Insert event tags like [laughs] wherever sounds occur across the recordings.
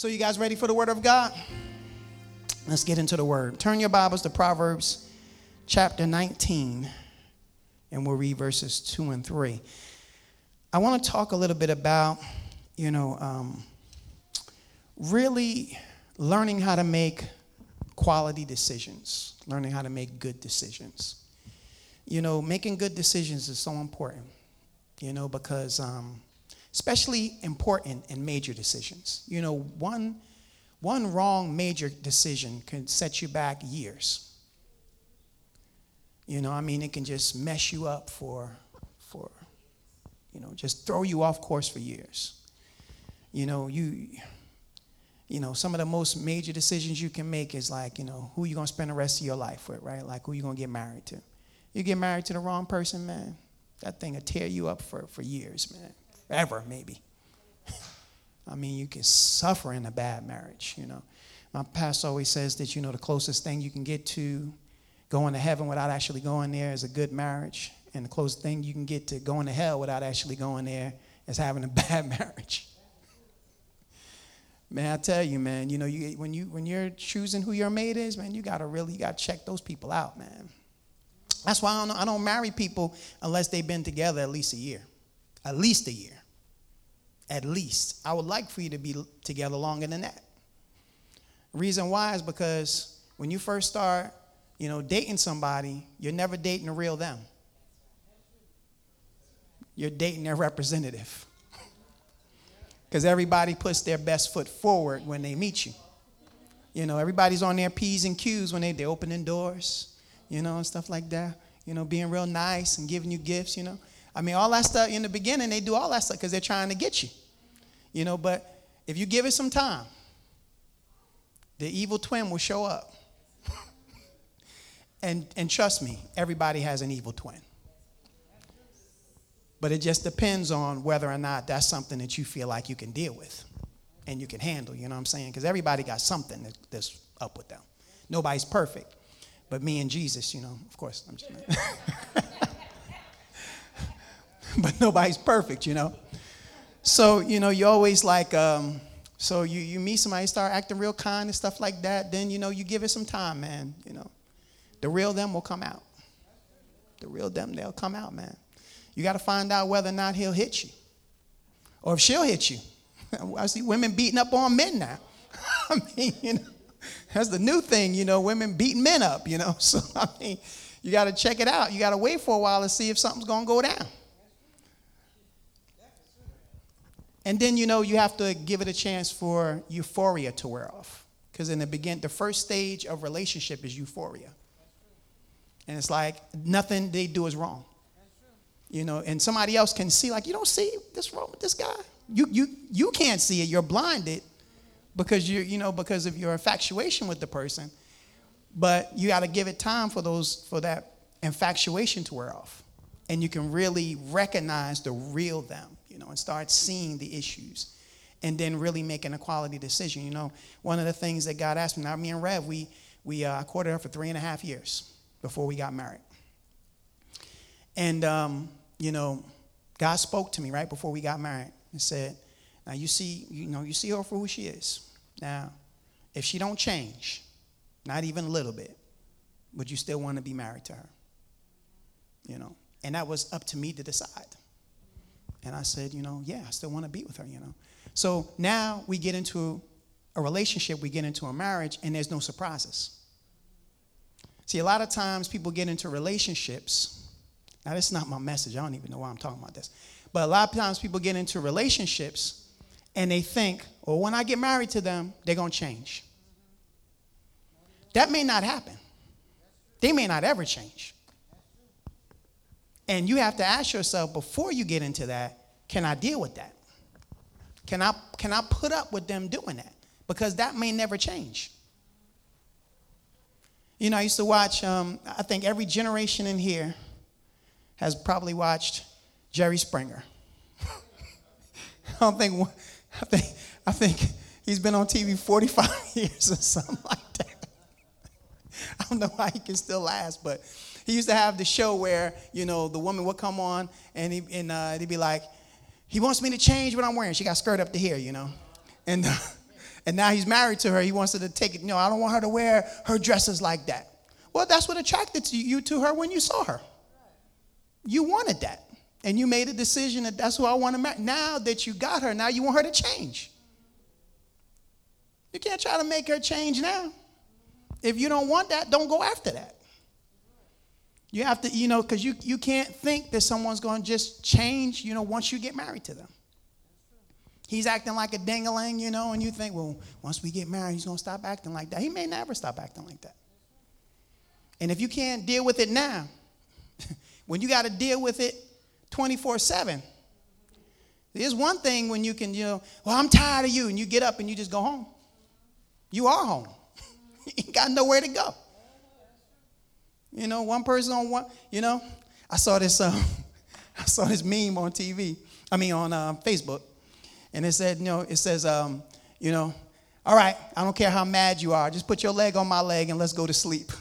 So, you guys ready for the Word of God? Let's get into the Word. Turn your Bibles to Proverbs chapter 19, and we'll read verses 2 and 3. I want to talk a little bit about, you know, um, really learning how to make quality decisions, learning how to make good decisions. You know, making good decisions is so important, you know, because um, especially important in major decisions. You know, one, one wrong major decision can set you back years. You know, I mean, it can just mess you up for, for, you know, just throw you off course for years. You know, you, you know, some of the most major decisions you can make is like, you know, who you gonna spend the rest of your life with, right? Like who you gonna get married to. You get married to the wrong person, man, that thing will tear you up for, for years, man forever, maybe. [laughs] I mean, you can suffer in a bad marriage, you know. My pastor always says that, you know, the closest thing you can get to going to heaven without actually going there is a good marriage. And the closest thing you can get to going to hell without actually going there is having a [laughs] bad marriage. Man, I tell you, man, you know, you, when, you, when you're choosing who your mate is, man, you got to really, you got to check those people out, man. That's why I don't, I don't marry people unless they've been together at least a year. At least a year at least. I would like for you to be together longer than that. Reason why is because when you first start, you know, dating somebody, you're never dating the real them. You're dating their representative. [laughs] Because everybody puts their best foot forward when they meet you. You know, everybody's on their P's and Q's when they, they're opening doors, you know, and stuff like that. You know, being real nice and giving you gifts, you know. I mean, all that stuff in the beginning, they do all that stuff because they're trying to get you. You know, but if you give it some time, the evil twin will show up. [laughs] and, and trust me, everybody has an evil twin. But it just depends on whether or not that's something that you feel like you can deal with and you can handle, you know what I'm saying? Because everybody got something that's up with them. Nobody's perfect. But me and Jesus, you know, of course, I'm just [laughs] [laughs] but nobody's perfect, you know. So, you know, you always like, um, so you, you meet somebody, start acting real kind and stuff like that, then, you know, you give it some time, man. You know, the real them will come out. The real them, they'll come out, man. You got to find out whether or not he'll hit you or if she'll hit you. [laughs] I see women beating up on men now. [laughs] I mean, you know, that's the new thing, you know, women beating men up, you know. So, I mean, you got to check it out. You got to wait for a while to see if something's going to go down. And then, you know, you have to give it a chance for euphoria to wear off. Because in the begin, the first stage of relationship is euphoria. And it's like nothing they do is wrong. You know, and somebody else can see, like, you don't see this wrong with this guy. You, you, you can't see it. You're blinded because you you know because of your infatuation with the person. But you got to give it time for those for that infatuation to wear off, and you can really recognize the real them know, and start seeing the issues and then really making a quality decision. You know, one of the things that God asked me, now me and Rev, we, we uh, courted her for three and a half years before we got married. And, um, you know, God spoke to me right before we got married and said, now you see, you know, you see her for who she is. Now, if she don't change, not even a little bit, would you still want to be married to her? You know, and that was up to me to decide. And I said, you know, yeah, I still want to be with her, you know. So now we get into a relationship, we get into a marriage, and there's no surprises. See, a lot of times people get into relationships. Now, this is not my message. I don't even know why I'm talking about this. But a lot of times people get into relationships and they think, well, when I get married to them, they're going to change. That may not happen. They may not ever change. And you have to ask yourself before you get into that, can I deal with that? Can I, can I put up with them doing that? Because that may never change. You know, I used to watch, um, I think every generation in here has probably watched Jerry Springer. [laughs] I don't think, I think, I think he's been on TV 45 [laughs] years or something like that. [laughs] I don't know why he can still last, but he used to have the show where, you know, the woman would come on and, he, and uh, he'd be like, he wants me to change what I'm wearing. She got skirt up to here, you know. And, uh, [laughs] And now he's married to her. He wants her to take it. You No, I don't want her to wear her dresses like that. Well, that's what attracted you to her when you saw her. You wanted that. And you made a decision that that's who I want to marry. Now that you got her, now you want her to change. You can't try to make her change now. If you don't want that, don't go after that. You have to, you know, because you, you can't think that someone's going to just change, you know, once you get married to them. He's acting like a dingaling, you know, and you think, well, once we get married, he's going to stop acting like that. He may never stop acting like that. And if you can't deal with it now, [laughs] when you got to deal with it 24 7, there's one thing when you can, you know, well, I'm tired of you, and you get up and you just go home. You are home. [laughs] you got nowhere to go. You know, one person on one, you know, I saw this, uh, [laughs] I saw this meme on TV, I mean on uh, Facebook and it said, you know, it says, um, you know, all right, I don't care how mad you are, just put your leg on my leg and let's go to sleep. [laughs]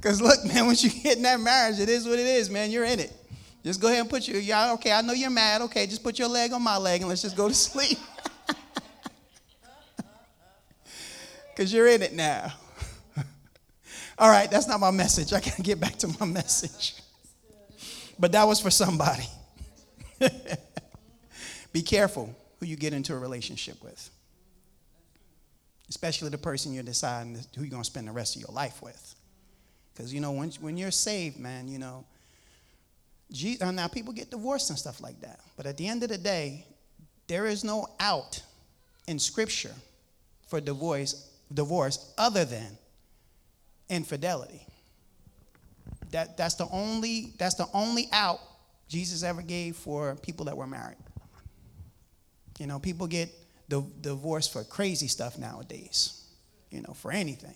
Because look, man, once you get in that marriage, it is what it is, man. You're in it. Just go ahead and put your, yeah, okay, I know you're mad. Okay, just put your leg on my leg and let's just go to [laughs] sleep. Because you're in it now. [laughs] All right, that's not my message. I got to get back to my message. But that was for somebody. [laughs] Be careful who you get into a relationship with, especially the person you're deciding who you're going to spend the rest of your life with. Because, you know, when, when you're saved, man, you know, Jesus, uh, now people get divorced and stuff like that. But at the end of the day, there is no out in Scripture for divorce, divorce other than infidelity. That, that's, the only, that's the only out Jesus ever gave for people that were married. You know, people get divorced for crazy stuff nowadays, you know, for anything.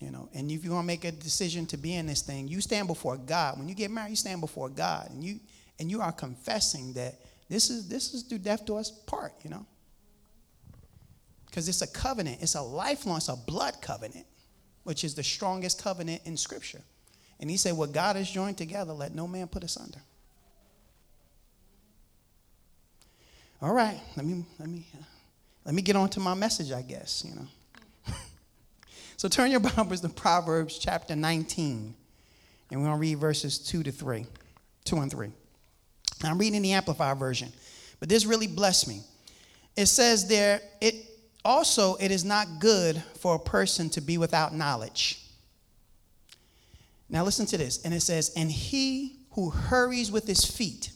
You know, and if you're gonna make a decision to be in this thing, you stand before God. When you get married, you stand before God, and you and you are confessing that this is this is through death to us part. You know, because it's a covenant. It's a lifelong. It's a blood covenant, which is the strongest covenant in Scripture. And he said, What God has joined together, let no man put asunder. All right, let me let me uh, let me get on to my message, I guess, you know. [laughs] so turn your Bibles to Proverbs chapter 19. And we're going to read verses 2 to 3. 2 and 3. Now, I'm reading the Amplified version, but this really blessed me. It says there, it also it is not good for a person to be without knowledge. Now listen to this. And it says, And he who hurries with his feet,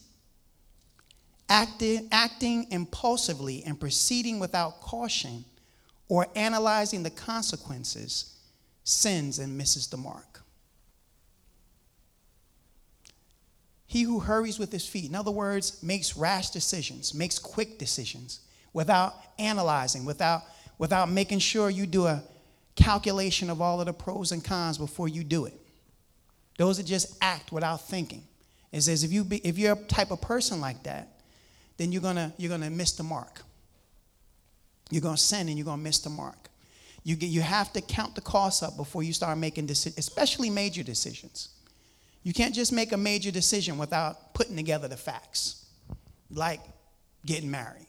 acting, acting impulsively and proceeding without caution or analyzing the consequences, sins and misses the mark. He who hurries with his feet, in other words, makes rash decisions, makes quick decisions without analyzing, without, without making sure you do a calculation of all of the pros and cons before you do it. Those that just act without thinking. It says if you be, if you're a type of person like that, then you're gonna you're gonna miss the mark. You're gonna sin and you're gonna miss the mark. You get, you have to count the costs up before you start making decisions, especially major decisions. You can't just make a major decision without putting together the facts, like getting married.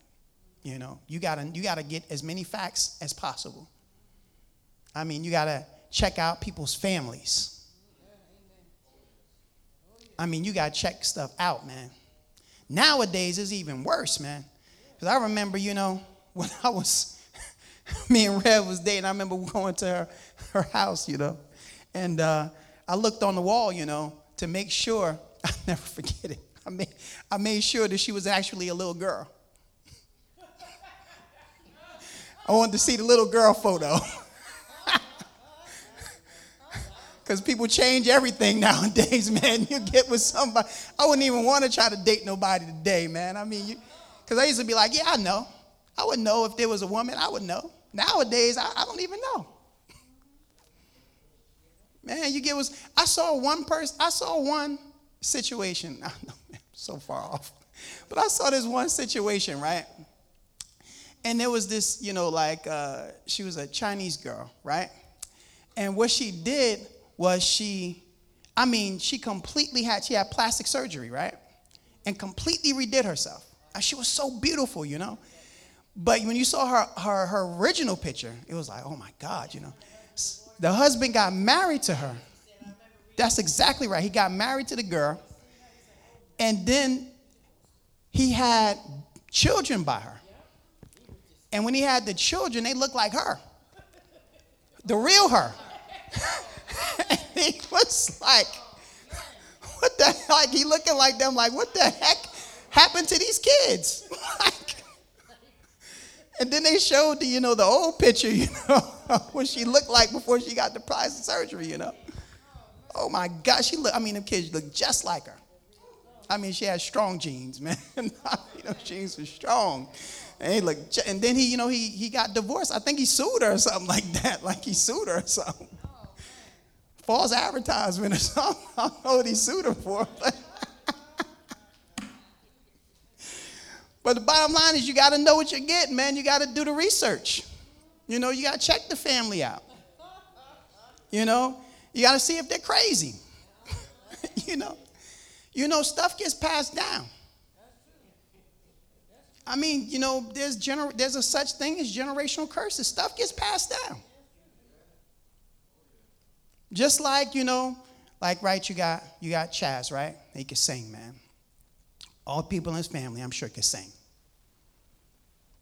You know, you gotta you gotta get as many facts as possible. I mean, you gotta check out people's families I mean, you got to check stuff out, man. Nowadays, it's even worse, man. Because I remember, you know, [laughs] when I was, [laughs] me and Rev was dating, I remember going to her, [laughs] her house, you know, and uh, I looked on the wall, you know, to make sure, i never forget it. I made, I made sure that she was actually a little girl. I wanted to see the little girl photo. [laughs] Because people change everything nowadays, [laughs] man. You get with somebody. I wouldn't even want to try to date nobody today, man. I mean, because I used to be like, yeah, I know. I would know if there was a woman, I would know. Nowadays, I, I don't even know. [laughs] Man, you get was I saw one person, I saw one situation. I so far off. But I saw this one situation, right? And there was this, you know, like uh, she was a Chinese girl, right? And what she did was she, I mean, she completely had, she had plastic surgery, right? And completely redid herself. She was so beautiful, you know. But when you saw her, her, her original picture, it was like, oh my God, you know. The husband got married to her. That's exactly right. He got married to the girl. And then he had children by her. And when he had the children, they looked like her. The real her. and [laughs] he was like, what the like he looking like them like what the heck happened to these kids? [laughs] like, and then they showed the, you know, the old picture, [laughs] you know, what she looked like before she got the plastic surgery, you know. Oh my God, she look, I mean, the kids look just like her. I mean, she had strong genes, man. you know, genes were strong. And he and then he, you know, he he got divorced. I think he sued her or something [laughs] like that. Like he sued her or something. Oh, False advertisement or [laughs] something. I don't know what he sued her for. But, [laughs] but the bottom line is you got to know what you're getting, man. You got to do the research. You know, you got to check the family out. You know, you got to see if they're crazy. you know, you know, stuff gets passed down. I mean, you know, there's gener- there's a such thing as generational curses. Stuff gets passed down. Just like, you know, like right, you got you got Chaz, right? He can sing, man. All people in his family, I'm sure, can sing.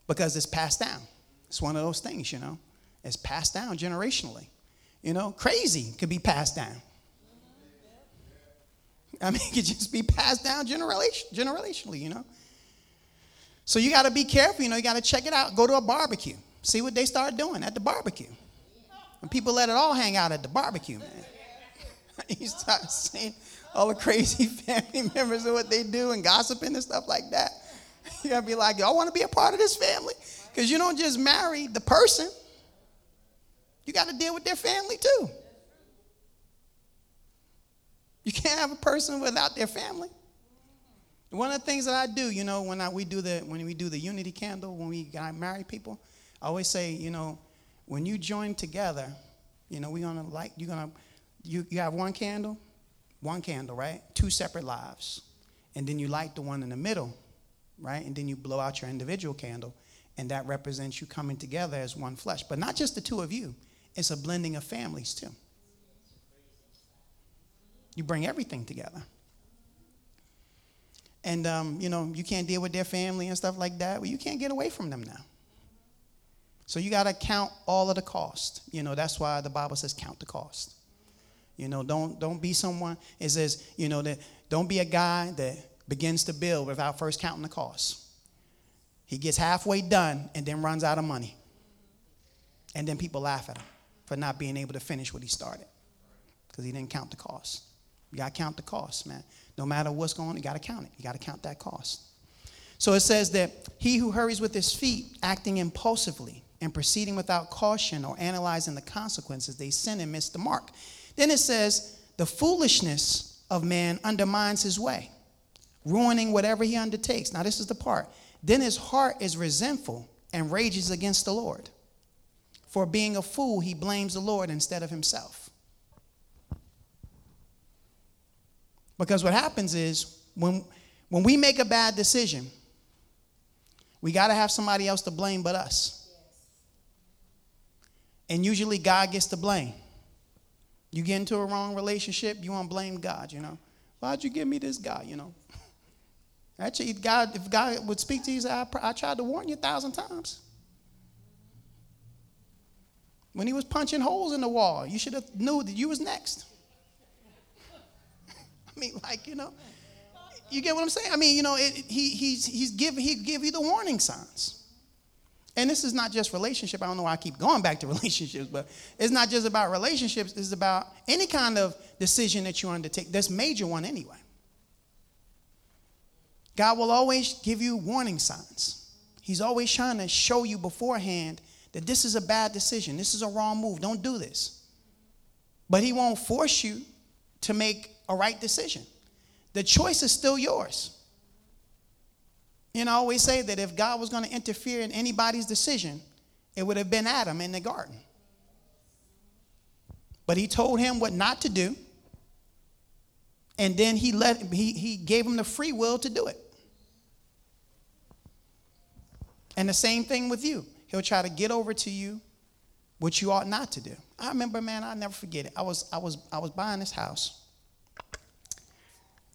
Because it's passed down. It's one of those things, you know. It's passed down generationally. You know, crazy could be passed down. I mean, [laughs] it could just be passed down generation, generationally, you know. So you got to be careful, you know, you got to check it out. Go to a barbecue. See what they start doing at the barbecue. And people let it all hang out at the barbecue, man. [laughs] you start seeing all the crazy [laughs] family members and what they do and gossiping and stuff like that. [laughs] You gotta be like, y'all want to be a part of this family? Because you don't just marry the person, you got to deal with their family too. You can't have a person without their family. One of the things that I do, you know, when I, we do the when we do the unity candle, when we marry people, I always say, you know, when you join together, you know, we're gonna light. You're gonna you you have one candle, one candle, right? Two separate lives, and then you light the one in the middle, right? And then you blow out your individual candle, and that represents you coming together as one flesh. But not just the two of you; it's a blending of families too. You bring everything together and um, you know you can't deal with their family and stuff like that. Well you can't get away from them now. So you got to count all of the cost. You know that's why the bible says count the cost. You know don't don't be someone it says you know that don't be a guy that begins to build without first counting the cost. He gets halfway done and then runs out of money. And then people laugh at him for not being able to finish what he started because he didn't count the cost. You got to count the cost man no matter what's going on, you got to count it. You got to count that cost. So it says that he who hurries with his feet, acting impulsively and proceeding without caution or analyzing the consequences, they sin and miss the mark. Then it says, the foolishness of man undermines his way, ruining whatever he undertakes. Now, this is the part. Then his heart is resentful and rages against the Lord. For being a fool, he blames the Lord instead of himself. Because what happens is when, when we make a bad decision, we got to have somebody else to blame but us. And usually God gets the blame. You get into a wrong relationship, you want to blame God, you know. Why'd you give me this guy, you know? [laughs] Actually, God, if God would speak to you, I, I tried to warn you a thousand times. When he was punching holes in the wall, you should have knew that you was next. [laughs] I mean, like, you know, you get what I'm saying? I mean, you know, it, he, he's, he's give, he give you the warning signs. And this is not just relationship. I don't know why I keep going back to [laughs] relationships, but it's not just about relationships. It's about any kind of decision that you undertake. This major one anyway. God will always give you warning signs. He's always trying to show you beforehand that this is a bad decision. This is a wrong move. Don't do this. But he won't force you to make a right decision. The choice is still yours. You know, always say that if God was going to interfere in anybody's decision, it would have been Adam in the garden. But he told him what not to do. And then he let he, he gave him the free will to do it. And the same thing with you. He'll try to get over to you what you ought not to do. I remember, man, I'll never forget it. I was, I was, I was buying this house.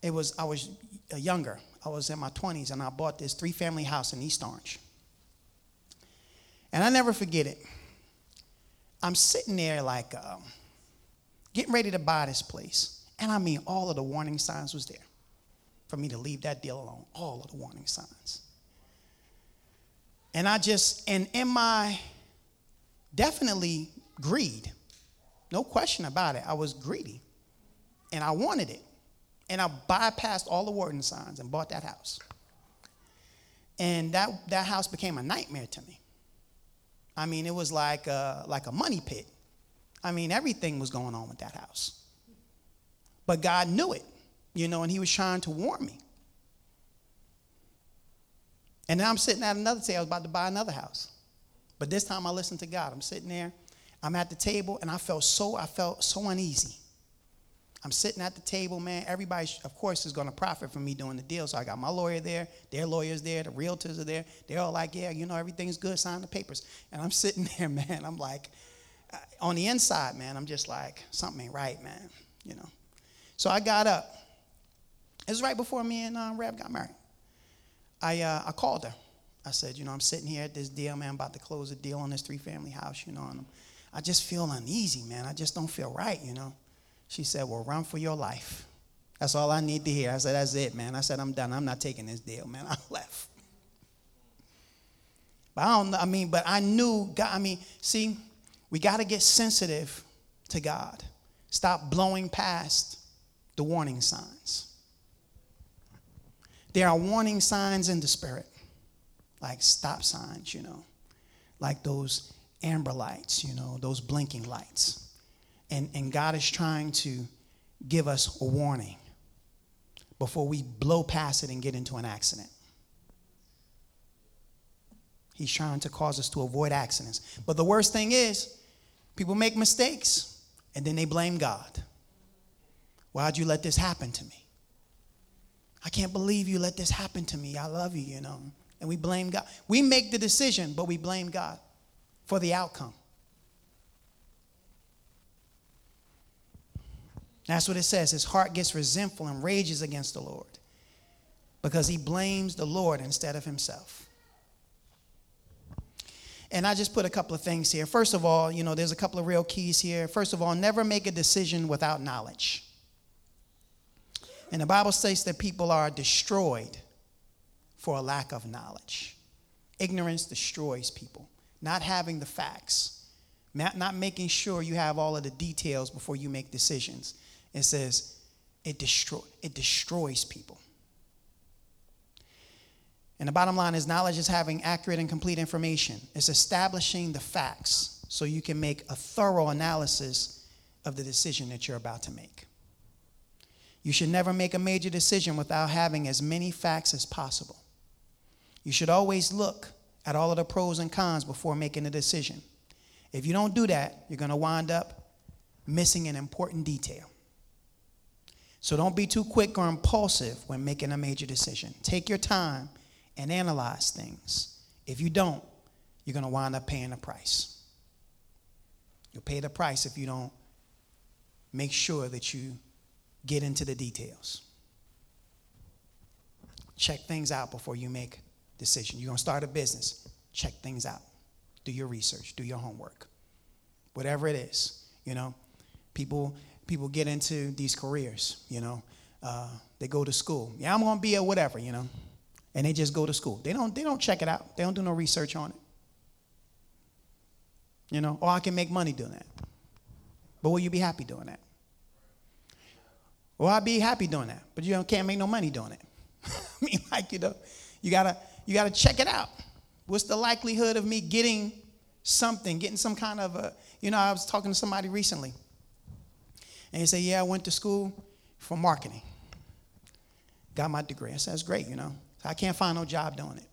It was, I was younger. I was in my 20s, and I bought this three family house in East Orange. And I never forget it. I'm sitting there like um, getting ready to buy this place. And I mean, all of the warning signs was there for me to leave that deal alone. All of the warning signs. And I just, and in my definitely greed, no question about it, I was greedy. And I wanted it. And I bypassed all the warning signs and bought that house. And that, that house became a nightmare to me. I mean, it was like a, like a money pit. I mean, everything was going on with that house. But God knew it, you know, and He was trying to warn me. And then I'm sitting at another table. I was about to buy another house. But this time I listened to God. I'm sitting there. I'm at the table, and I felt so, I felt so uneasy. I'm sitting at the table, man. Everybody, of course, is going to profit from me doing the deal. So I got my lawyer there, their lawyers there, the realtors are there. They're all like, yeah, you know, everything's good, sign the papers. And I'm [laughs] sitting there, man. I'm like, uh, on the inside, man, I'm just like, something ain't right, man, you know. So I got up. It was right before me and Rev got married. I, uh, I called her. I said, you know, I'm sitting here at this deal, man, I'm about to close a deal on this three family house, you know, and I just feel uneasy, man. I just don't feel right, you know. She said, Well, run for your life. That's all I need to hear. I said, That's it, man. I said, I'm done. I'm not taking this deal, man. [laughs] I left. But I don't. I mean, but I knew God. I mean, see, we got to get sensitive to God. Stop blowing past the warning signs. There are warning signs in the spirit, like stop signs, you know, like those amber lights, you know, those blinking lights. And, and God is trying to give us a warning before we blow past it and get into an accident. He's trying to cause us to avoid accidents. But the worst thing is, people make mistakes and then they blame God. Why'd you let this happen to me? I can't believe you let this happen to me. I love you, you know. And we blame God. We make the decision, but we blame God for the outcome. That's what it says. His heart gets resentful and rages against the Lord because he blames the Lord instead of himself. And I just put a couple of things here. First of all, you know, there's a couple of real keys here. First of all, never make a decision without knowledge. And the Bible states that people are destroyed for a lack of knowledge. Ignorance destroys people. Not having the facts, not, not making sure you have all of the details before you make decisions it says it, destroy, it destroys people. And the bottom line is knowledge is having accurate and complete information. It's establishing the facts so you can make a thorough analysis of the decision that you're about to make. You should never make a major decision without having as many facts as possible. You should always look at all of the pros and cons before making a decision. If you don't do that, you're going to wind up missing an important detail. So don't be too quick or impulsive when making a major decision. Take your time and analyze things. If you don't, you're going to wind up paying the price. You'll pay the price if you don't make sure that you get into the details. Check things out before you make decision. You're going to start a business. Check things out. Do your research, do your homework. Whatever it is, you know. People people get into these careers, you know. Uh, they go to school. Yeah, I'm to be a whatever, you know. And they just go to school. They don't, they don't check it out. They don't do no research on it. You know, or I can make money doing that. But will you be happy doing that? Well, I'd be happy doing that, but you can't make no money doing it. [laughs] I mean, like, you know, you gotta you gotta check it out. What's the likelihood of me getting something, getting some kind of a, you know, I was talking to somebody recently. And he said, Yeah, I went to school for marketing. Got my degree. I said, That's great, you know. I can't find no job doing it.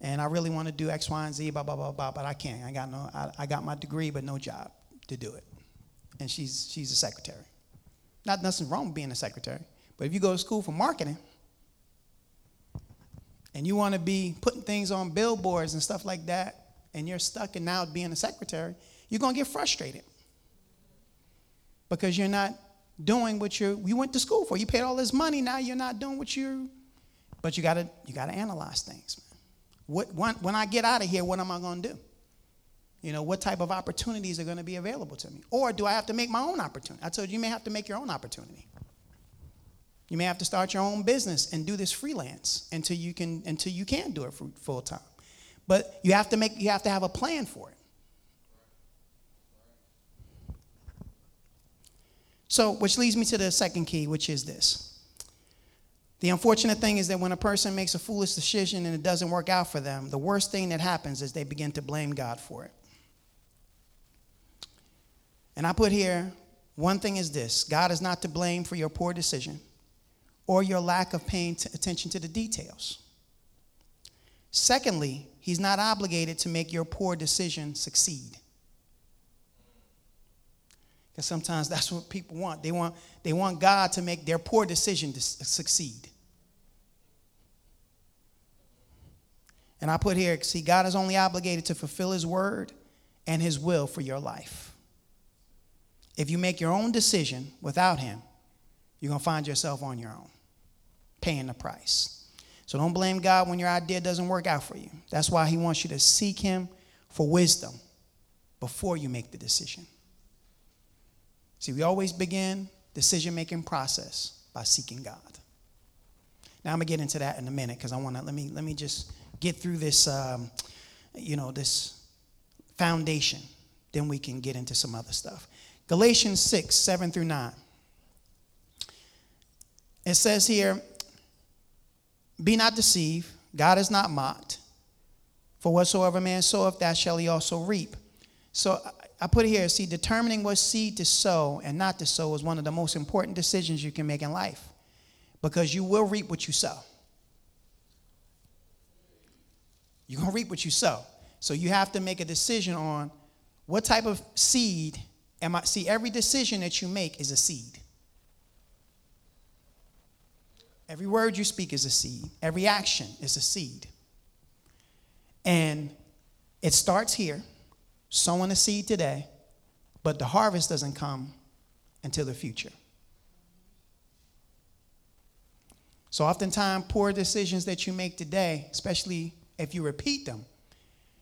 And I really want to do X, Y, and Z, blah, blah, blah, blah, but I can't. I got no I, I got my degree, but no job to do it. And she's she's a secretary. Not nothing wrong with being a secretary. But if you go to school for marketing and you want to be putting things on billboards and stuff like that, and you're stuck in now being a secretary, you're going to get frustrated because you're not doing what you you went to school for. You paid all this money, now you're not doing what you but you got to you got to analyze things, man. What when, when I get out of here, what am I to do? You know, what type of opportunities are to be available to me? Or do I have to make my own opportunity? I told you you may have to make your own opportunity. You may have to start your own business and do this freelance until you can until you can do it full time. But you have to make you have to have a plan for it. So, which leads me to the second key, which is this. The unfortunate thing is that when a person makes a foolish decision and it doesn't work out for them, the worst thing that happens is they begin to blame God for it. And I put here one thing is this God is not to blame for your poor decision or your lack of paying t- attention to the details. Secondly, He's not obligated to make your poor decision succeed. Because sometimes that's what people want. They want, they want God to make their poor decision to succeed. And I put here, see, God is only obligated to fulfill His word and His will for your life. If you make your own decision without Him, you're going to find yourself on your own, paying the price. So don't blame God when your idea doesn't work out for you. That's why He wants you to seek Him for wisdom before you make the decision. See, we always begin decision making process by seeking God. Now I'm gonna get into that in a minute because I want to let me let me just get through this, um, you know, this foundation. Then we can get into some other stuff. Galatians 6, 7 through 9. It says here, Be not deceived, God is not mocked. For whatsoever man soweth, that shall he also reap. So I put it here, see, determining what seed to sow and not to sow is one of the most important decisions you can make in life because you will reap what you sow. You're going to reap what you sow. So you have to make a decision on what type of seed am I. See, every decision that you make is a seed. Every word you speak is a seed, every action is a seed. And it starts here sowing a seed today, but the harvest doesn't come until the future. So, oftentimes, poor decisions that you make today, especially if you repeat them,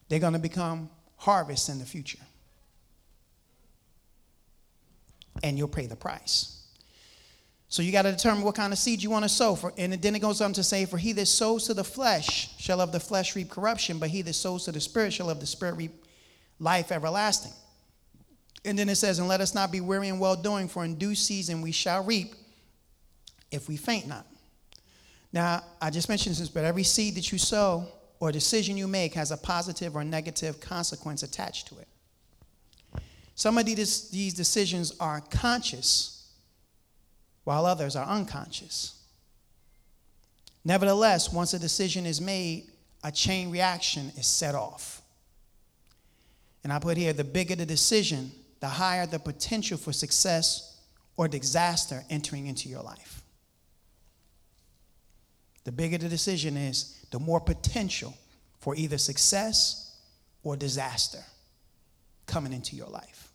they're going to become harvests in the future. And you'll pay the price. So you got to determine what kind of seed you want to sow. For, and then it goes on to say, For he that sows to the flesh shall of the flesh reap corruption, but he that sows to the spirit shall of the spirit reap life everlasting. And then it says, And let us not be weary in well doing, for in due season we shall reap if we faint not. Now, I just mentioned this, but every seed that you sow or decision you make has a positive or negative consequence attached to it. Some of these, decisions are conscious, while others are unconscious. Nevertheless, once a decision is made, a chain reaction is set off. And I put here the bigger the decision, the higher the potential for success or disaster entering into your life. The bigger the decision is, the more potential for either success or disaster coming into your life.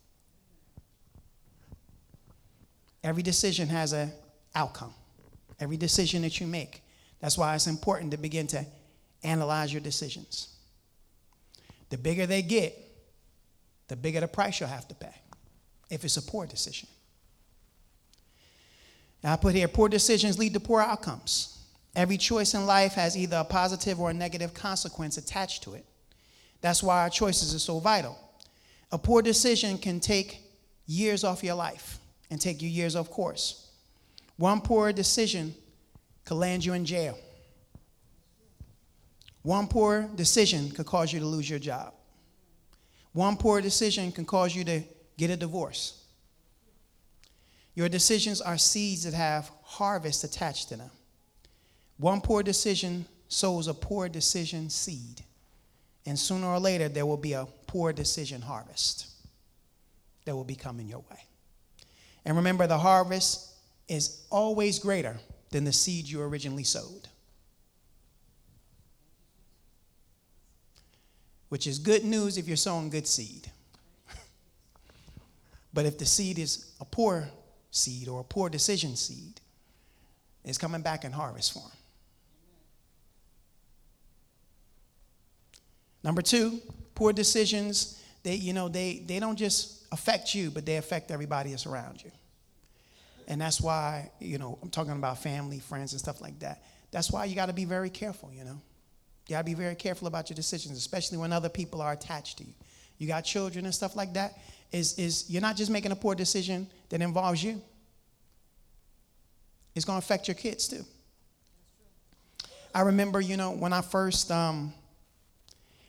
Every decision has an outcome. Every decision that you make. That's why it's important to begin to analyze your decisions. The bigger they get, the bigger the price you'll have to pay if it's a poor decision. Now, I put here poor decisions lead to poor outcomes. Every choice in life has either a positive or a negative consequence attached to it. That's why our choices are so vital. A poor decision can take years off your life and take you years off course. One poor decision could land you in jail. One poor decision could cause you to lose your job. One poor decision can cause you to get a divorce. Your decisions are seeds that have harvest attached to them. One poor decision sows a poor decision seed. And sooner or later, there will be a poor decision harvest that will be coming your way. And remember, the harvest is always greater than the seed you originally sowed. Which is good news if you're sowing good seed. [laughs] but if the seed is a poor seed or a poor decision seed, it's coming back in harvest form. Number two, poor decisions, they, you know, they, they don't just affect you, but they affect everybody that's around you. And that's why, you know, I'm talking about family, friends, and stuff like that. That's why you got to be very careful, you know. You got to be very careful about your decisions, especially when other people are attached to you. You got children and stuff like that. Is, is you're not just making a poor decision that involves you. It's to affect your kids too. I remember, you know, when I first um,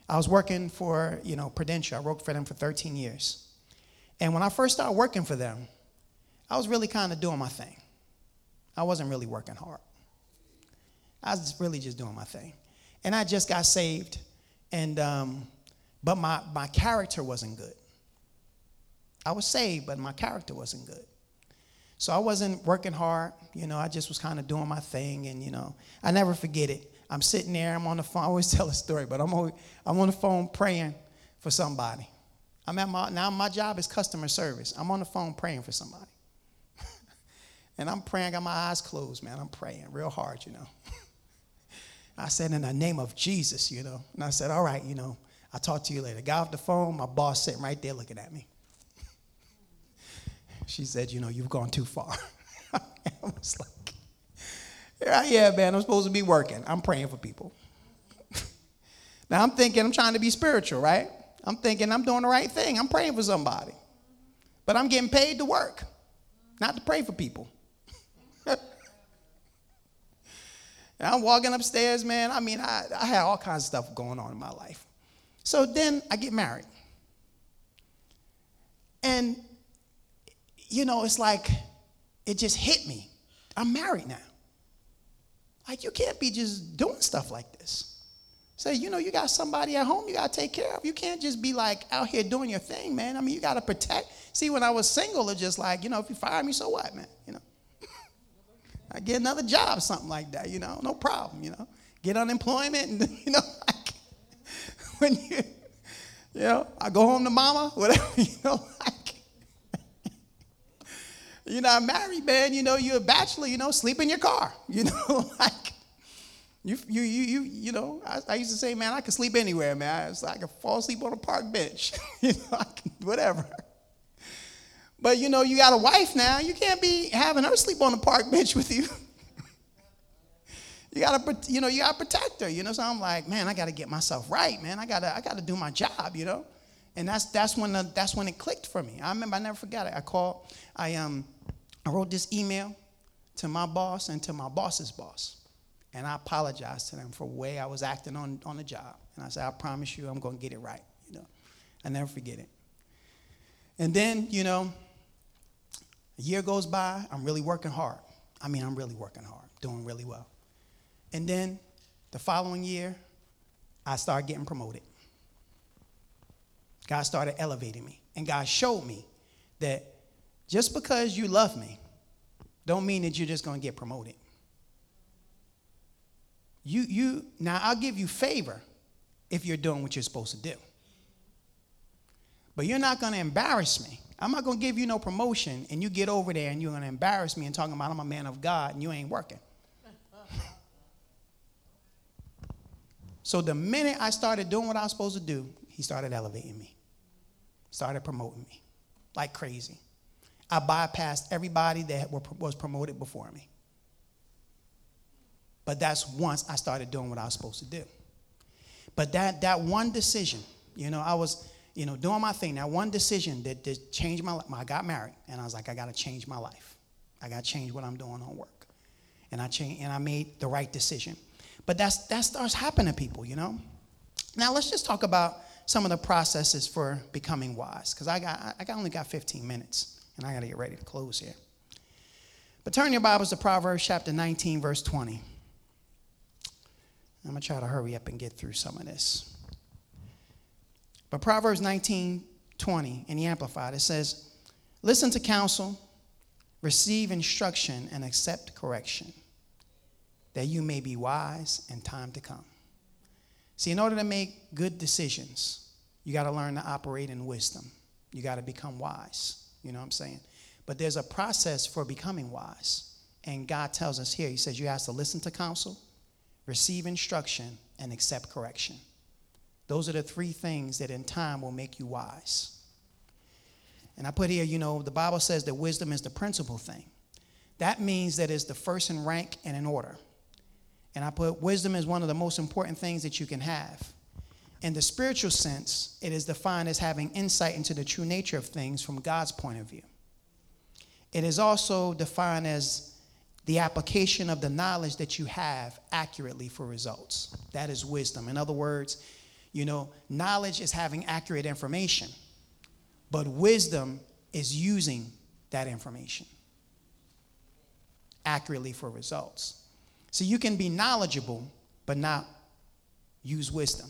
I was working for, you know, Prudential. I worked for them for 13 years. And when I first started working for them, I was really kind of doing my thing. I wasn't really working hard. I was really just doing my thing. And I just got saved, and um, but my, my character wasn't good. I was saved, but my character wasn't good. So I wasn't working hard. You know, I just was kind of doing my thing, and you know, I never forget it. I'm sitting there, I'm on the phone. I always [laughs] tell a story, but I'm, always, I'm on the phone praying for somebody. I'm at my, now my job is customer service. I'm on the phone praying for somebody. [laughs] and I'm praying, I got my eyes closed, man. I'm praying real hard, you know. [laughs] I said, in the name of Jesus, you know. And I said, all right, you know, I'll talk to you later. Got off the phone, my boss sitting right there looking at me. [laughs] she said, you know, you've gone too far. [laughs] I was like, yeah, man, I'm supposed to be working. I'm praying for people. [laughs] now I'm thinking I'm trying to be spiritual, right? I'm thinking I'm doing the right thing. I'm praying for somebody. But I'm getting paid to work, not to pray for people. I'm walking upstairs, man. I mean, I, I had all kinds of stuff going on in my life. So then I get married. And, you know, it's like it just hit me. I'm married now. Like, you can't be just doing stuff like this. Say, you know, you got somebody at home you got to take care of. You can't just be like out here doing your thing, man. I mean, you got to protect. See, when I was single, it's just like, you know, if you fire me, so what, man? You know, I get another job, something like that, you know, no problem, you know. Get unemployment, and, [laughs] you know, like, [laughs] when you, you know, I go home to mama, [laughs] whatever, you know, like, you're not married, man. You know, you're a bachelor. You know, sleep in your car. You know, like you, you, you, you, you know. I, I, used to say, man, I could sleep anywhere, man. I, I could fall asleep on a park bench. you know, I can, whatever. But you know, you got a wife now. You can't be having her sleep on the park [laughs] bench with you. you gotta, you know, you gotta protect her. You know, so I'm like, man, I gotta get myself right, man. I gotta, I gotta do my job. You know. And that's that's when the, that's when it clicked for me. I remember I never forgot it. I called, I um I wrote this email to my boss and to my boss's boss. And I apologized to them for the way I was acting on, on the job. And I said, I promise you I'm gonna get it right. You know. I never forget it. And then, you know, a year goes by, I'm really working hard. I mean, I'm really working hard, doing really well. And then the following year, I started getting promoted. God started elevating me. And God showed me that just because you love me, don't mean that you're just going to get promoted. You, you, now I'll give you favor if you're doing what you're supposed to do. But you're not going to embarrass me. I'm not going to give you no promotion and you get over there and you're going to embarrass me and talking about I'm a man of God and you ain't working. [laughs] so the minute I started doing what I was supposed to do, he started elevating me started promoting me like crazy. I bypassed everybody that was promoted before me. But that's once I started doing what I was supposed to do. But that, that one decision, you know, I was, you know, doing my thing. That one decision that, that changed my life. I got married, and I was like, I got to change my life. I got to change what I'm doing on work. And I changed, and I made the right decision. But that's that starts happening to people, you know. Now let's just talk about some of the processes for becoming wise because I got I only got 15 minutes and I got to get ready to close here. But turn your Bibles to Proverbs chapter 19 verse 20. I'm to try to hurry up and get through some of this. But Proverbs 19 20 in the Amplified, it says, Listen to counsel, receive instruction, and accept correction, that you may be wise in time to come. See, in order to make good decisions, you got to learn to operate in wisdom. You got to become wise. You know what I'm saying? But there's a process for becoming wise. And God tells us here, He says you have to listen to counsel, receive instruction, and accept correction. Those are the three things that in time will make you wise. And I put here, you know, the Bible says that wisdom is the principal thing. That means that it's the first in rank and in order. And I put wisdom is one of the most important things that you can have. In the spiritual sense, it is defined as having insight into the true nature of things from God's point of view. It is also defined as the application of the knowledge that you have accurately for results. That is wisdom. In other words, you know, knowledge is having accurate information, but wisdom is using that information accurately for results. So you can be knowledgeable, but not use wisdom.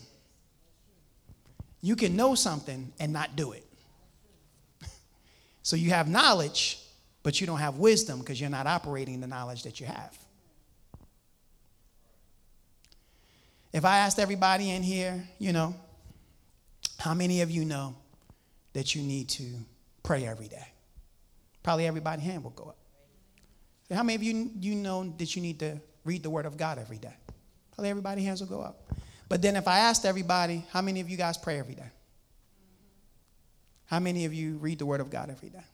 You can know something and not do it. [laughs] so you have knowledge, but you don't have wisdom because you're not operating the knowledge that you have. If I asked everybody in here, you know, how many of you know that you need to pray every day? Probably everybody hand will go up. How many of you you know that you need to read the Word of God every day? Probably everybody hands will go up. But then if I asked everybody, how many of you guys pray every day? How many of you read the Word of God every day?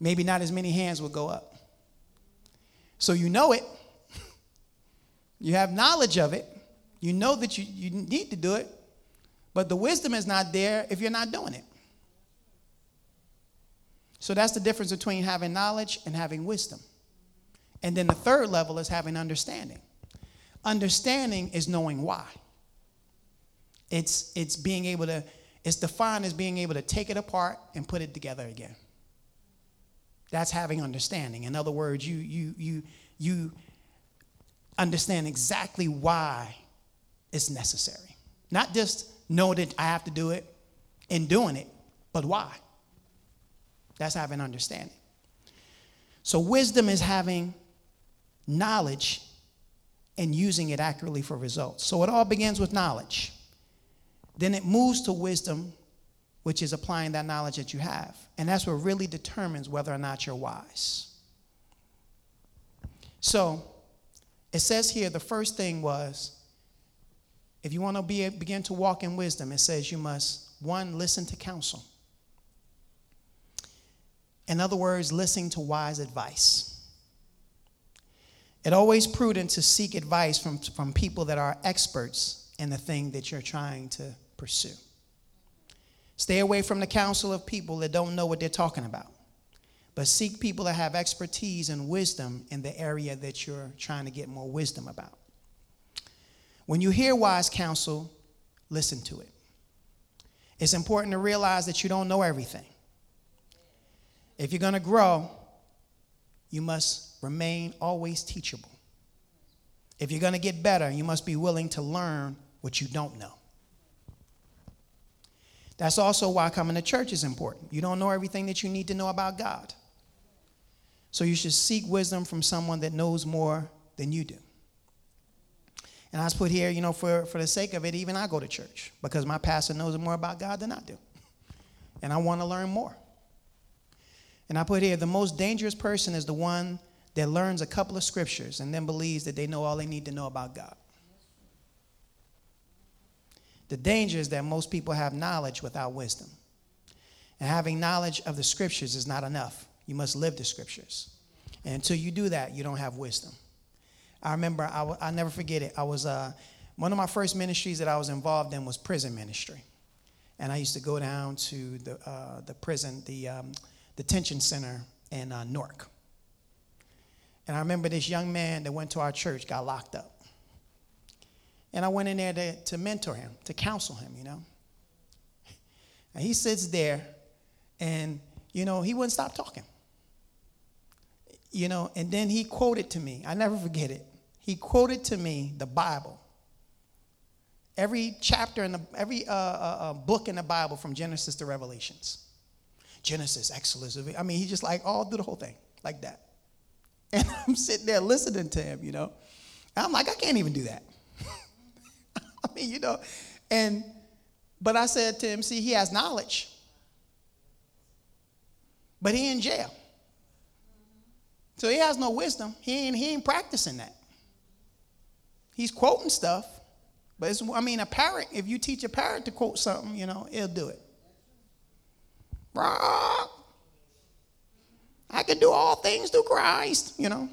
Maybe not as many hands will go up. So you know it. [laughs] You have knowledge of it. You know that you, you need to do it. But the wisdom is not there if you're not doing it. So that's the difference between having knowledge and having wisdom. And then the third level is having understanding. Understanding is knowing why. It's, it's being able to, it's defined as being able to take it apart and put it together again. That's having understanding. In other words, you, you, you, you understand exactly why it's necessary. Not just know that I have to do it and doing it, but why. That's having understanding. So, wisdom is having knowledge and using it accurately for results. So, it all begins with knowledge. Then it moves to wisdom, which is applying that knowledge that you have. And that's what really determines whether or not you're wise. So, it says here the first thing was if you want to be, begin to walk in wisdom, it says you must, one, listen to counsel. In other words, listening to wise advice. It's always prudent to seek advice from, from people that are experts in the thing that you're trying to pursue. Stay away from the counsel of people that don't know what they're talking about, but seek people that have expertise and wisdom in the area that you're trying to get more wisdom about. When you hear wise counsel, listen to it. It's important to realize that you don't know everything. If you're going to grow, you must remain always teachable. If you're going to get better, you must be willing to learn what you don't know. That's also why coming to church is important. You don't know everything that you need to know about God. So you should seek wisdom from someone that knows more than you do. And I was put here, you know, for, for the sake of it, even I go to church because my pastor knows more about God than I do. And I want to learn more. And I put here the most dangerous person is the one that learns a couple of scriptures and then believes that they know all they need to know about God. The danger is that most people have knowledge without wisdom. And having knowledge of the scriptures is not enough. You must live the scriptures. And until you do that, you don't have wisdom. I remember, I w- I'll never forget it. I was, uh, one of my first ministries that I was involved in was prison ministry. And I used to go down to the, uh, the prison, the um, detention center in uh, Newark. And I remember this young man that went to our church got locked up. And I went in there to, to mentor him, to counsel him, you know. [laughs] And he sits there and, you know, he wouldn't stop talking. You know, and then he quoted to me, I never forget it. He quoted to me the Bible. Every chapter in the, every uh, uh, uh book in the Bible from Genesis to Revelations. Genesis, Exodus. I mean, he just like all through the whole thing, like that. [laughs] And I'm sitting there listening to him, you know. And I'm like, I can't even do that. [laughs] I mean, you know. And but I said to him, see, he has knowledge. But he in jail. So he has no wisdom. He ain't, he ain't practicing that. He's quoting stuff. But it's, I mean, a parrot, if you teach a parrot to quote something, you know, it'll do it. I can do all things through Christ, you know.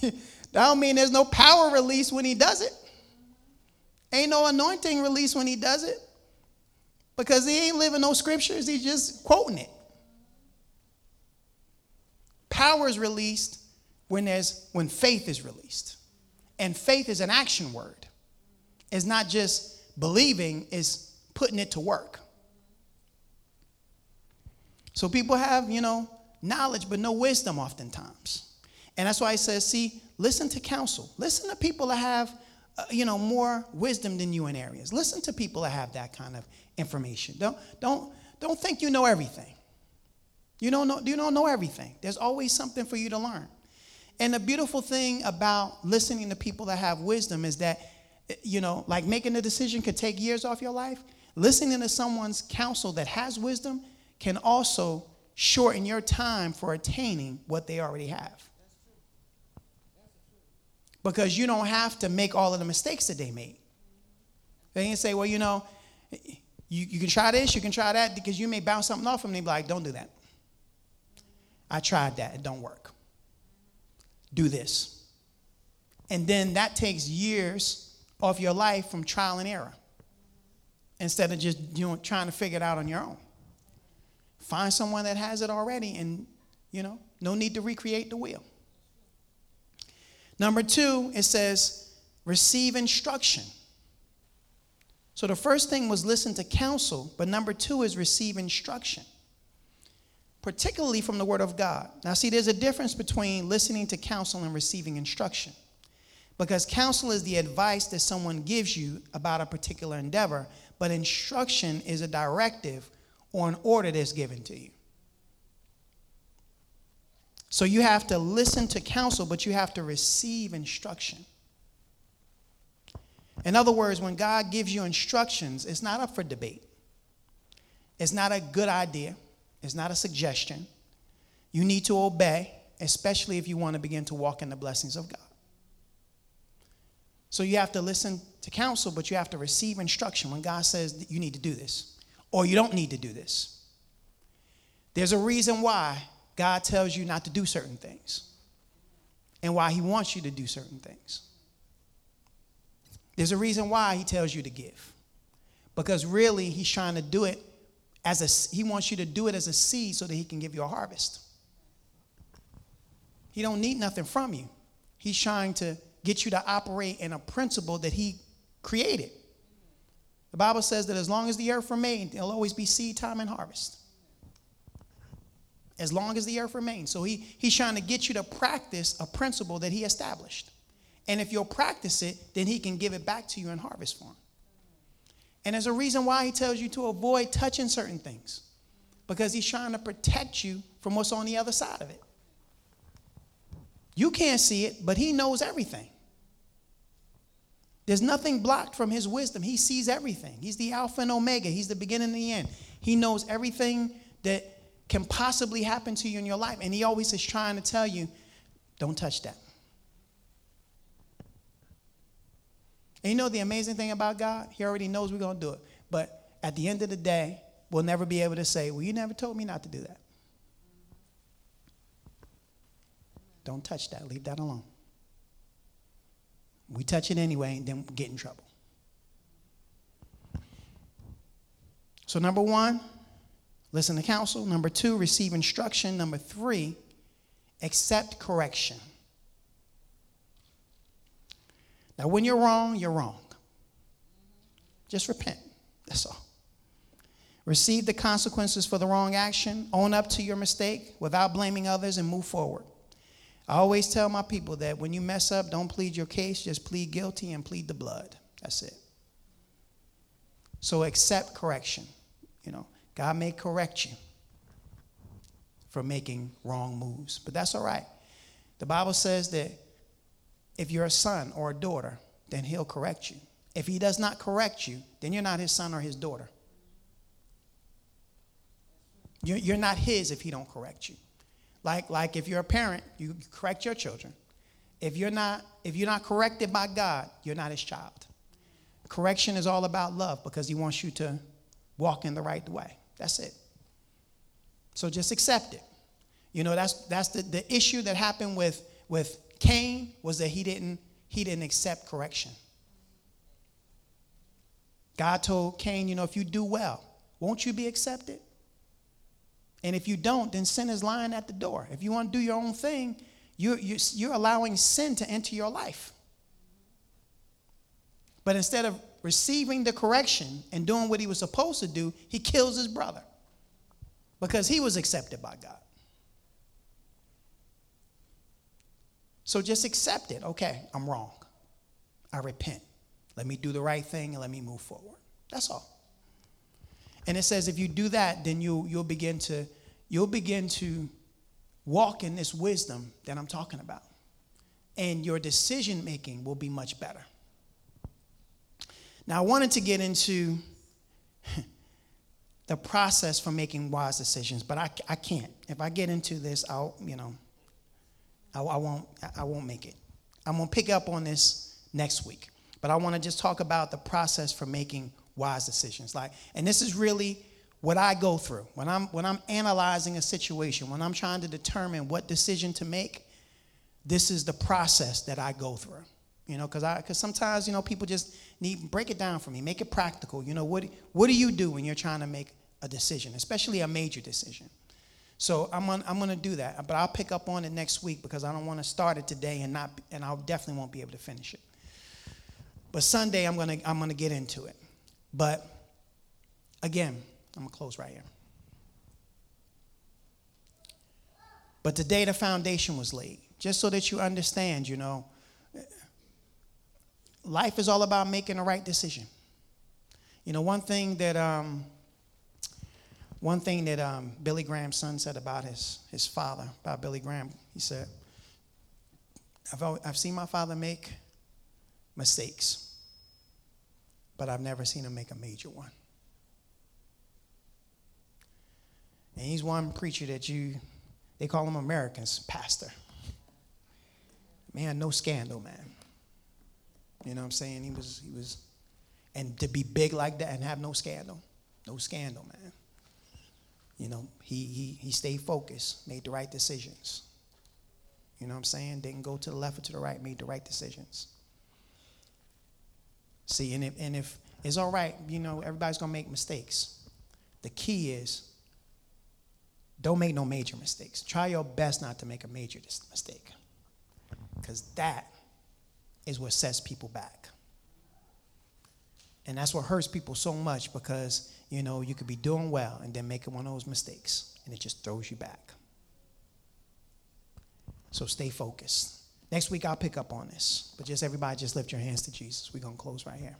[laughs] that don't mean there's no power release when he does it. Ain't no anointing release when he does it. Because he ain't living no scriptures, he's just quoting it. Power is released when there's when faith is released. And faith is an action word. It's not just believing, it's putting it to work. So people have, you know, knowledge but no wisdom oftentimes. And that's why I says, see, listen to counsel. Listen to people that have, uh, you know, more wisdom than you in areas. Listen to people that have that kind of information. Don't, don't, don't think you know everything. You don't know, you don't know everything. There's always something for you to learn. And the beautiful thing about listening to people that have wisdom is that, you know, like making a decision could take years off your life. Listening to someone's counsel that has wisdom can also shorten your time for attaining what they already have. Because you don't have to make all of the mistakes that they made. They can say, well, you know, you, you can try this, you can try that, because you may bounce something off them. They be like, don't do that. I tried that, it don't work. Do this. And then that takes years off your life from trial and error instead of just you know, trying to figure it out on your own. Find someone that has it already and, you know, no need to recreate the wheel. Number two, it says receive instruction. So the first thing was listen to counsel, but number two is receive instruction, particularly from the Word of God. Now, see, there's a difference between listening to counsel and receiving instruction. Because counsel is the advice that someone gives you about a particular endeavor, but instruction is a directive or an order that's given to you. So you have to listen to counsel, but you have to receive instruction. In other words, when God gives you instructions, it's not up for debate. It's not a good idea. It's not a suggestion. You need to obey, especially if you want to begin to walk in the blessings of God. So you have to listen to counsel, but you have to receive instruction when God says you need to do this or you don't need to do this. There's a reason why God tells you not to do certain things and why He wants you to do certain things. There's a reason why He tells you to give because really He's trying to do it as a, He wants you to do it as a seed so that He can give you a harvest. He don't need nothing from you. He's trying to get you to operate in a principle that he created. The Bible says that as long as the earth remains, there'll always be seed time and harvest. As long as the earth remains. So he, he's trying to get you to practice a principle that he established. And if you'll practice it, then he can give it back to you in harvest form. And there's a reason why he tells you to avoid touching certain things. Because he's trying to protect you from what's on the other side of it. You can't see it, but he knows everything. There's nothing blocked from his wisdom. He sees everything. He's the Alpha and Omega, he's the beginning and the end. He knows everything that can possibly happen to you in your life. And he always is trying to tell you, don't touch that. And you know the amazing thing about God? He already knows we're going to do it. But at the end of the day, we'll never be able to say, well, you never told me not to do that. Don't touch that. Leave that alone. We touch it anyway, and then we get in trouble. So, number one, listen to counsel. Number two, receive instruction. Number three, accept correction. Now, when you're wrong, you're wrong. Just repent. That's all. Receive the consequences for the wrong action, own up to your mistake without blaming others, and move forward. I always tell my people that when you mess up, don't plead your case, just plead guilty and plead the blood. That's it. So accept correction. You know, God may correct you for making wrong moves, but that's all right. The Bible says that if you're a son or a daughter, then he'll correct you. If he does not correct you, then you're not his son or his daughter. You're not his if he don't correct you. Like, like if you're a parent, you correct your children. If you're not, if you're not corrected by God, you're not his child. Correction is all about love because he wants you to walk in the right way. That's it. So just accept it. You know, that's that's the, the issue that happened with, with Cain was that he didn't he didn't accept correction. God told Cain, you know, if you do well, won't you be accepted? And if you don't, then sin is lying at the door. If you want to do your own thing, you're, you're, you're allowing sin to enter your life. But instead of receiving the correction and doing what he was supposed to do, he kills his brother because he was accepted by God. So just accept it. Okay, I'm wrong. I repent. Let me do the right thing and let me move forward. That's all. And it says if you do that, then you you'll begin to you'll begin to walk in this wisdom that I'm talking about. And your decision making will be much better. Now, I wanted to get into [laughs] the process for making wise decisions, but I, I can't. If I get into this, I'll, you know, I, I won't, I won't make it. I'm going to pick up on this next week. But I want to just talk about the process for making wise decisions. Like, and this is really what I go through when I'm when I'm analyzing a situation, when I'm trying to determine what decision to make. This is the process that I go through. You know, because I because sometimes you know people just need break it down for me, make it practical. You know, what what do you do when you're trying to make a decision, especially a major decision? So I'm gonna, I'm gonna do that, but I'll pick up on it next week because I don't want to start it today and not and I definitely won't be able to finish it. But Sunday I'm gonna I'm gonna get into it. But again, I'm going to close right here. But today the foundation was laid, just so that you understand, you know, life is all about making the right decision. You know, one thing that um, one thing that um, Billy Graham's son said about his his father, about Billy Graham, he said, "I've always, I've seen my father make mistakes, but I've never seen him make a major one." And he's one preacher that you, they call him Americans, pastor. Man, no scandal, man. You know what I'm saying? He was, he was, and to be big like that and have no scandal, no scandal, man. You know, he, he, he stayed focused, made the right decisions. You know what I'm saying? Didn't go to the left or to the right, made the right decisions. See, and if, and if it's all right, you know, everybody's going to make mistakes. The key is don't make no major mistakes. Try your best not to make a major mistake. Because that is what sets people back. And that's what hurts people so much because, you know, you could be doing well and then making one of those mistakes and it just throws you back. So stay focused. Next week I'll pick up on this. But just everybody just lift your hands to Jesus. We're going to close right here.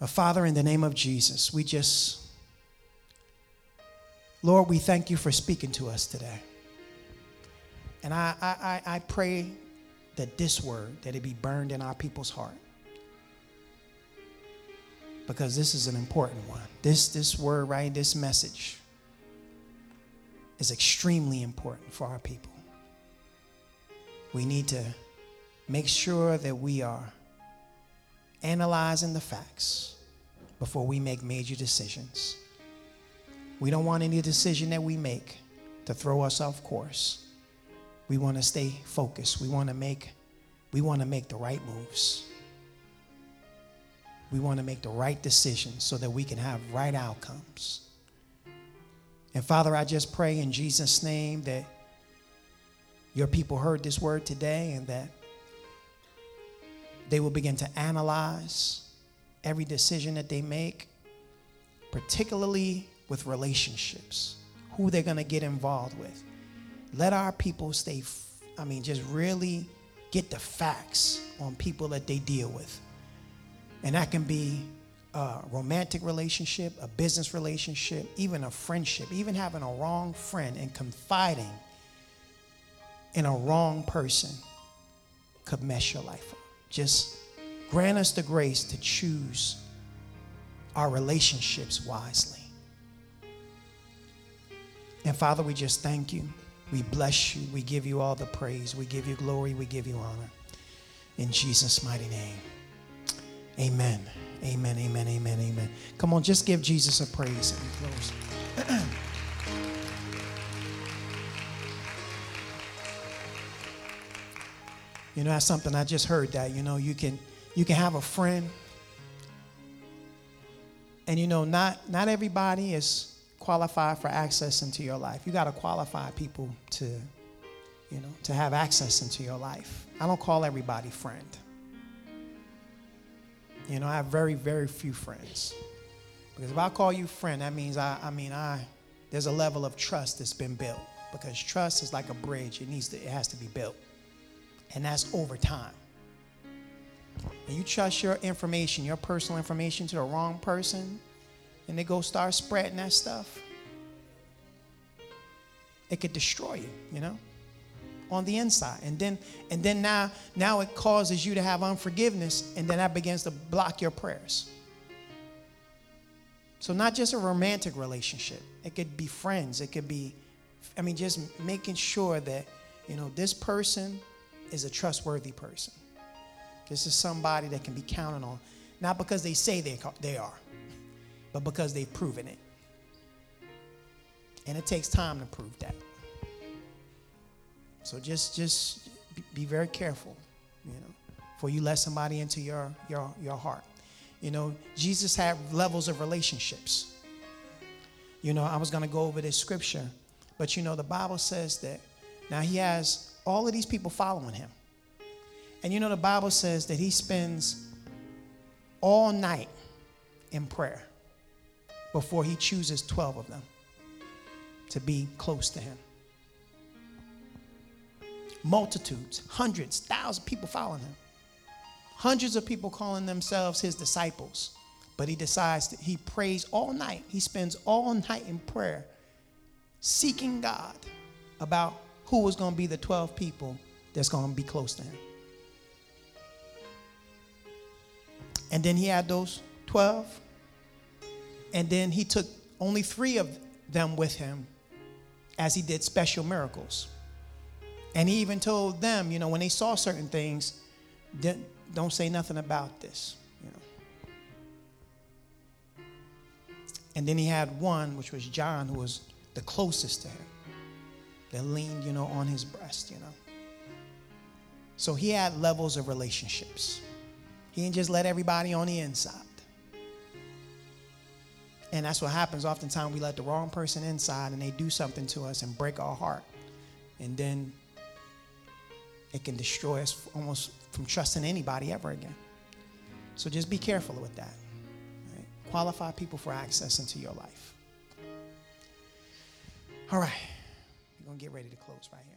But Father, in the name of Jesus, we just Lord, we thank you for speaking to us today. And I, I, I pray that this word, that it be burned in our people's heart. Because this is an important one. This, this word, right, this message is extremely important for our people. We need to make sure that we are analyzing the facts before we make major decisions. We don't want any decision that we make to throw us off course. We want to stay focused. We want to make we want to make the right moves. We want to make the right decisions so that we can have right outcomes. And Father, I just pray in Jesus' name that your people heard this word today and that they will begin to analyze every decision that they make, particularly with relationships, who they're going to get involved with. Let our people stay, I mean, just really get the facts on people that they deal with. And that can be a romantic relationship, a business relationship, even a friendship, even having a wrong friend and confiding in a wrong person could mess your life up. Just grant us the grace to choose our relationships wisely. And Father, we just thank you. We bless you. We give you all the praise. We give you glory. We give you honor. In Jesus' mighty name. Amen. Amen. Amen. Amen. Amen. Come on, just give Jesus a praise and close. [clears throat] you know, that's something I just heard that, you know, you can you can have a friend and you know, not not everybody is qualified for access into your life. You got to qualify people to, you know, to have access into your life. I don't call everybody friend. You know, I have very, very few friends. Because if I call you friend, that means I, I mean, I, there's a level of trust that's been built. Because trust is like a bridge; it needs to, it has to be built, and that's over time. And you trust your information, your personal information, to the wrong person, and they go start spreading that stuff, it could destroy you, you know, on the inside. And then and then now now it causes you to have unforgiveness, and then that begins to block your prayers. So not just a romantic relationship. It could be friends. It could be, I mean, just making sure that, you know, this person is a trustworthy person. This is somebody that can be counted on. Not because they say they, they are, but because they've proven it. And it takes time to prove that. So just just be very careful, you know, before you let somebody into your your your heart. You know, Jesus had levels of relationships. You know, I was going to go over this scripture, but you know, the Bible says that now he has all of these people following him. And you know, the Bible says that he spends all night in prayer before he chooses 12 of them to be close to him. Multitudes, hundreds, thousands of people following him. Hundreds of people calling themselves his disciples. But he decides that he prays all night. He spends all night in prayer, seeking God about who was going to be the 12 people that's going to be close to him. And then he had those 12 and then he took only three of them with him as he did special miracles. And he even told them, you know, when they saw certain things, don't say nothing about this, you know. And then he had one, which was John, who was the closest to him, that leaned, you know, on his breast, you know. So he had levels of relationships. He didn't just let everybody on the inside. And that's what happens. Oftentimes we let the wrong person inside and they do something to us and break our heart. And then it can destroy us almost from trusting anybody ever again. So just be careful with that. Right? Qualify people for access into your life. All right. We're going to get ready to close right here.